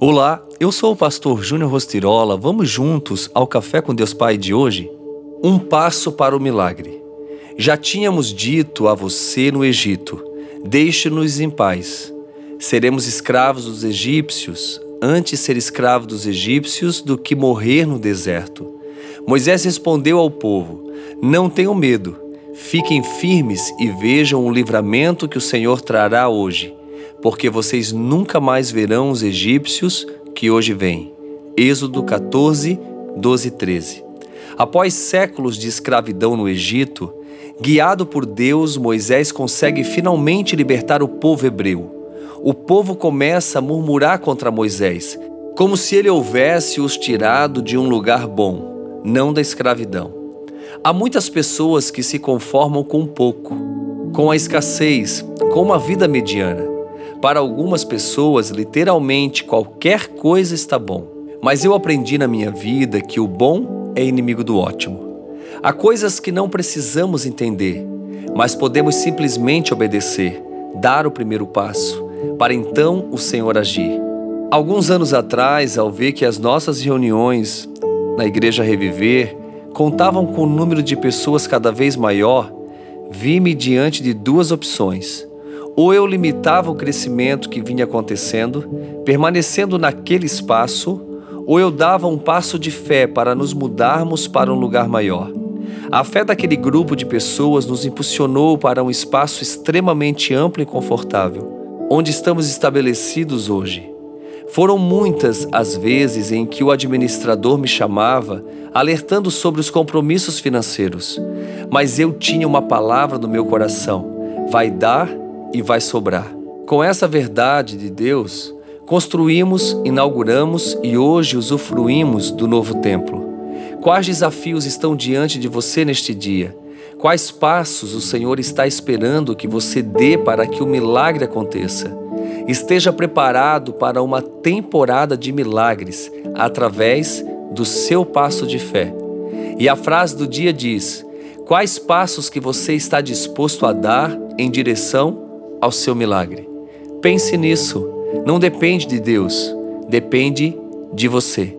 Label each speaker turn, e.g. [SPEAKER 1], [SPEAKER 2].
[SPEAKER 1] Olá, eu sou o pastor Júnior Rostirola. Vamos juntos ao Café com Deus Pai de hoje? Um passo para o milagre. Já tínhamos dito a você no Egito: Deixe-nos em paz. Seremos escravos dos egípcios, antes ser escravo dos egípcios do que morrer no deserto. Moisés respondeu ao povo: Não tenham medo, fiquem firmes e vejam o livramento que o Senhor trará hoje porque vocês nunca mais verão os egípcios que hoje vêm. Êxodo 14, 12 e 13. Após séculos de escravidão no Egito, guiado por Deus, Moisés consegue finalmente libertar o povo hebreu. O povo começa a murmurar contra Moisés, como se ele houvesse os tirado de um lugar bom, não da escravidão. Há muitas pessoas que se conformam com pouco, com a escassez, com uma vida mediana. Para algumas pessoas, literalmente qualquer coisa está bom. Mas eu aprendi na minha vida que o bom é inimigo do ótimo. Há coisas que não precisamos entender, mas podemos simplesmente obedecer, dar o primeiro passo, para então o Senhor agir. Alguns anos atrás, ao ver que as nossas reuniões na Igreja Reviver contavam com um número de pessoas cada vez maior, vi-me diante de duas opções ou eu limitava o crescimento que vinha acontecendo, permanecendo naquele espaço, ou eu dava um passo de fé para nos mudarmos para um lugar maior. A fé daquele grupo de pessoas nos impulsionou para um espaço extremamente amplo e confortável, onde estamos estabelecidos hoje. Foram muitas as vezes em que o administrador me chamava, alertando sobre os compromissos financeiros, mas eu tinha uma palavra no meu coração: vai dar e vai sobrar. Com essa verdade de Deus, construímos, inauguramos e hoje usufruímos do novo templo. Quais desafios estão diante de você neste dia? Quais passos o Senhor está esperando que você dê para que o milagre aconteça? Esteja preparado para uma temporada de milagres através do seu passo de fé. E a frase do dia diz: Quais passos que você está disposto a dar em direção ao seu milagre. Pense nisso. Não depende de Deus, depende de você.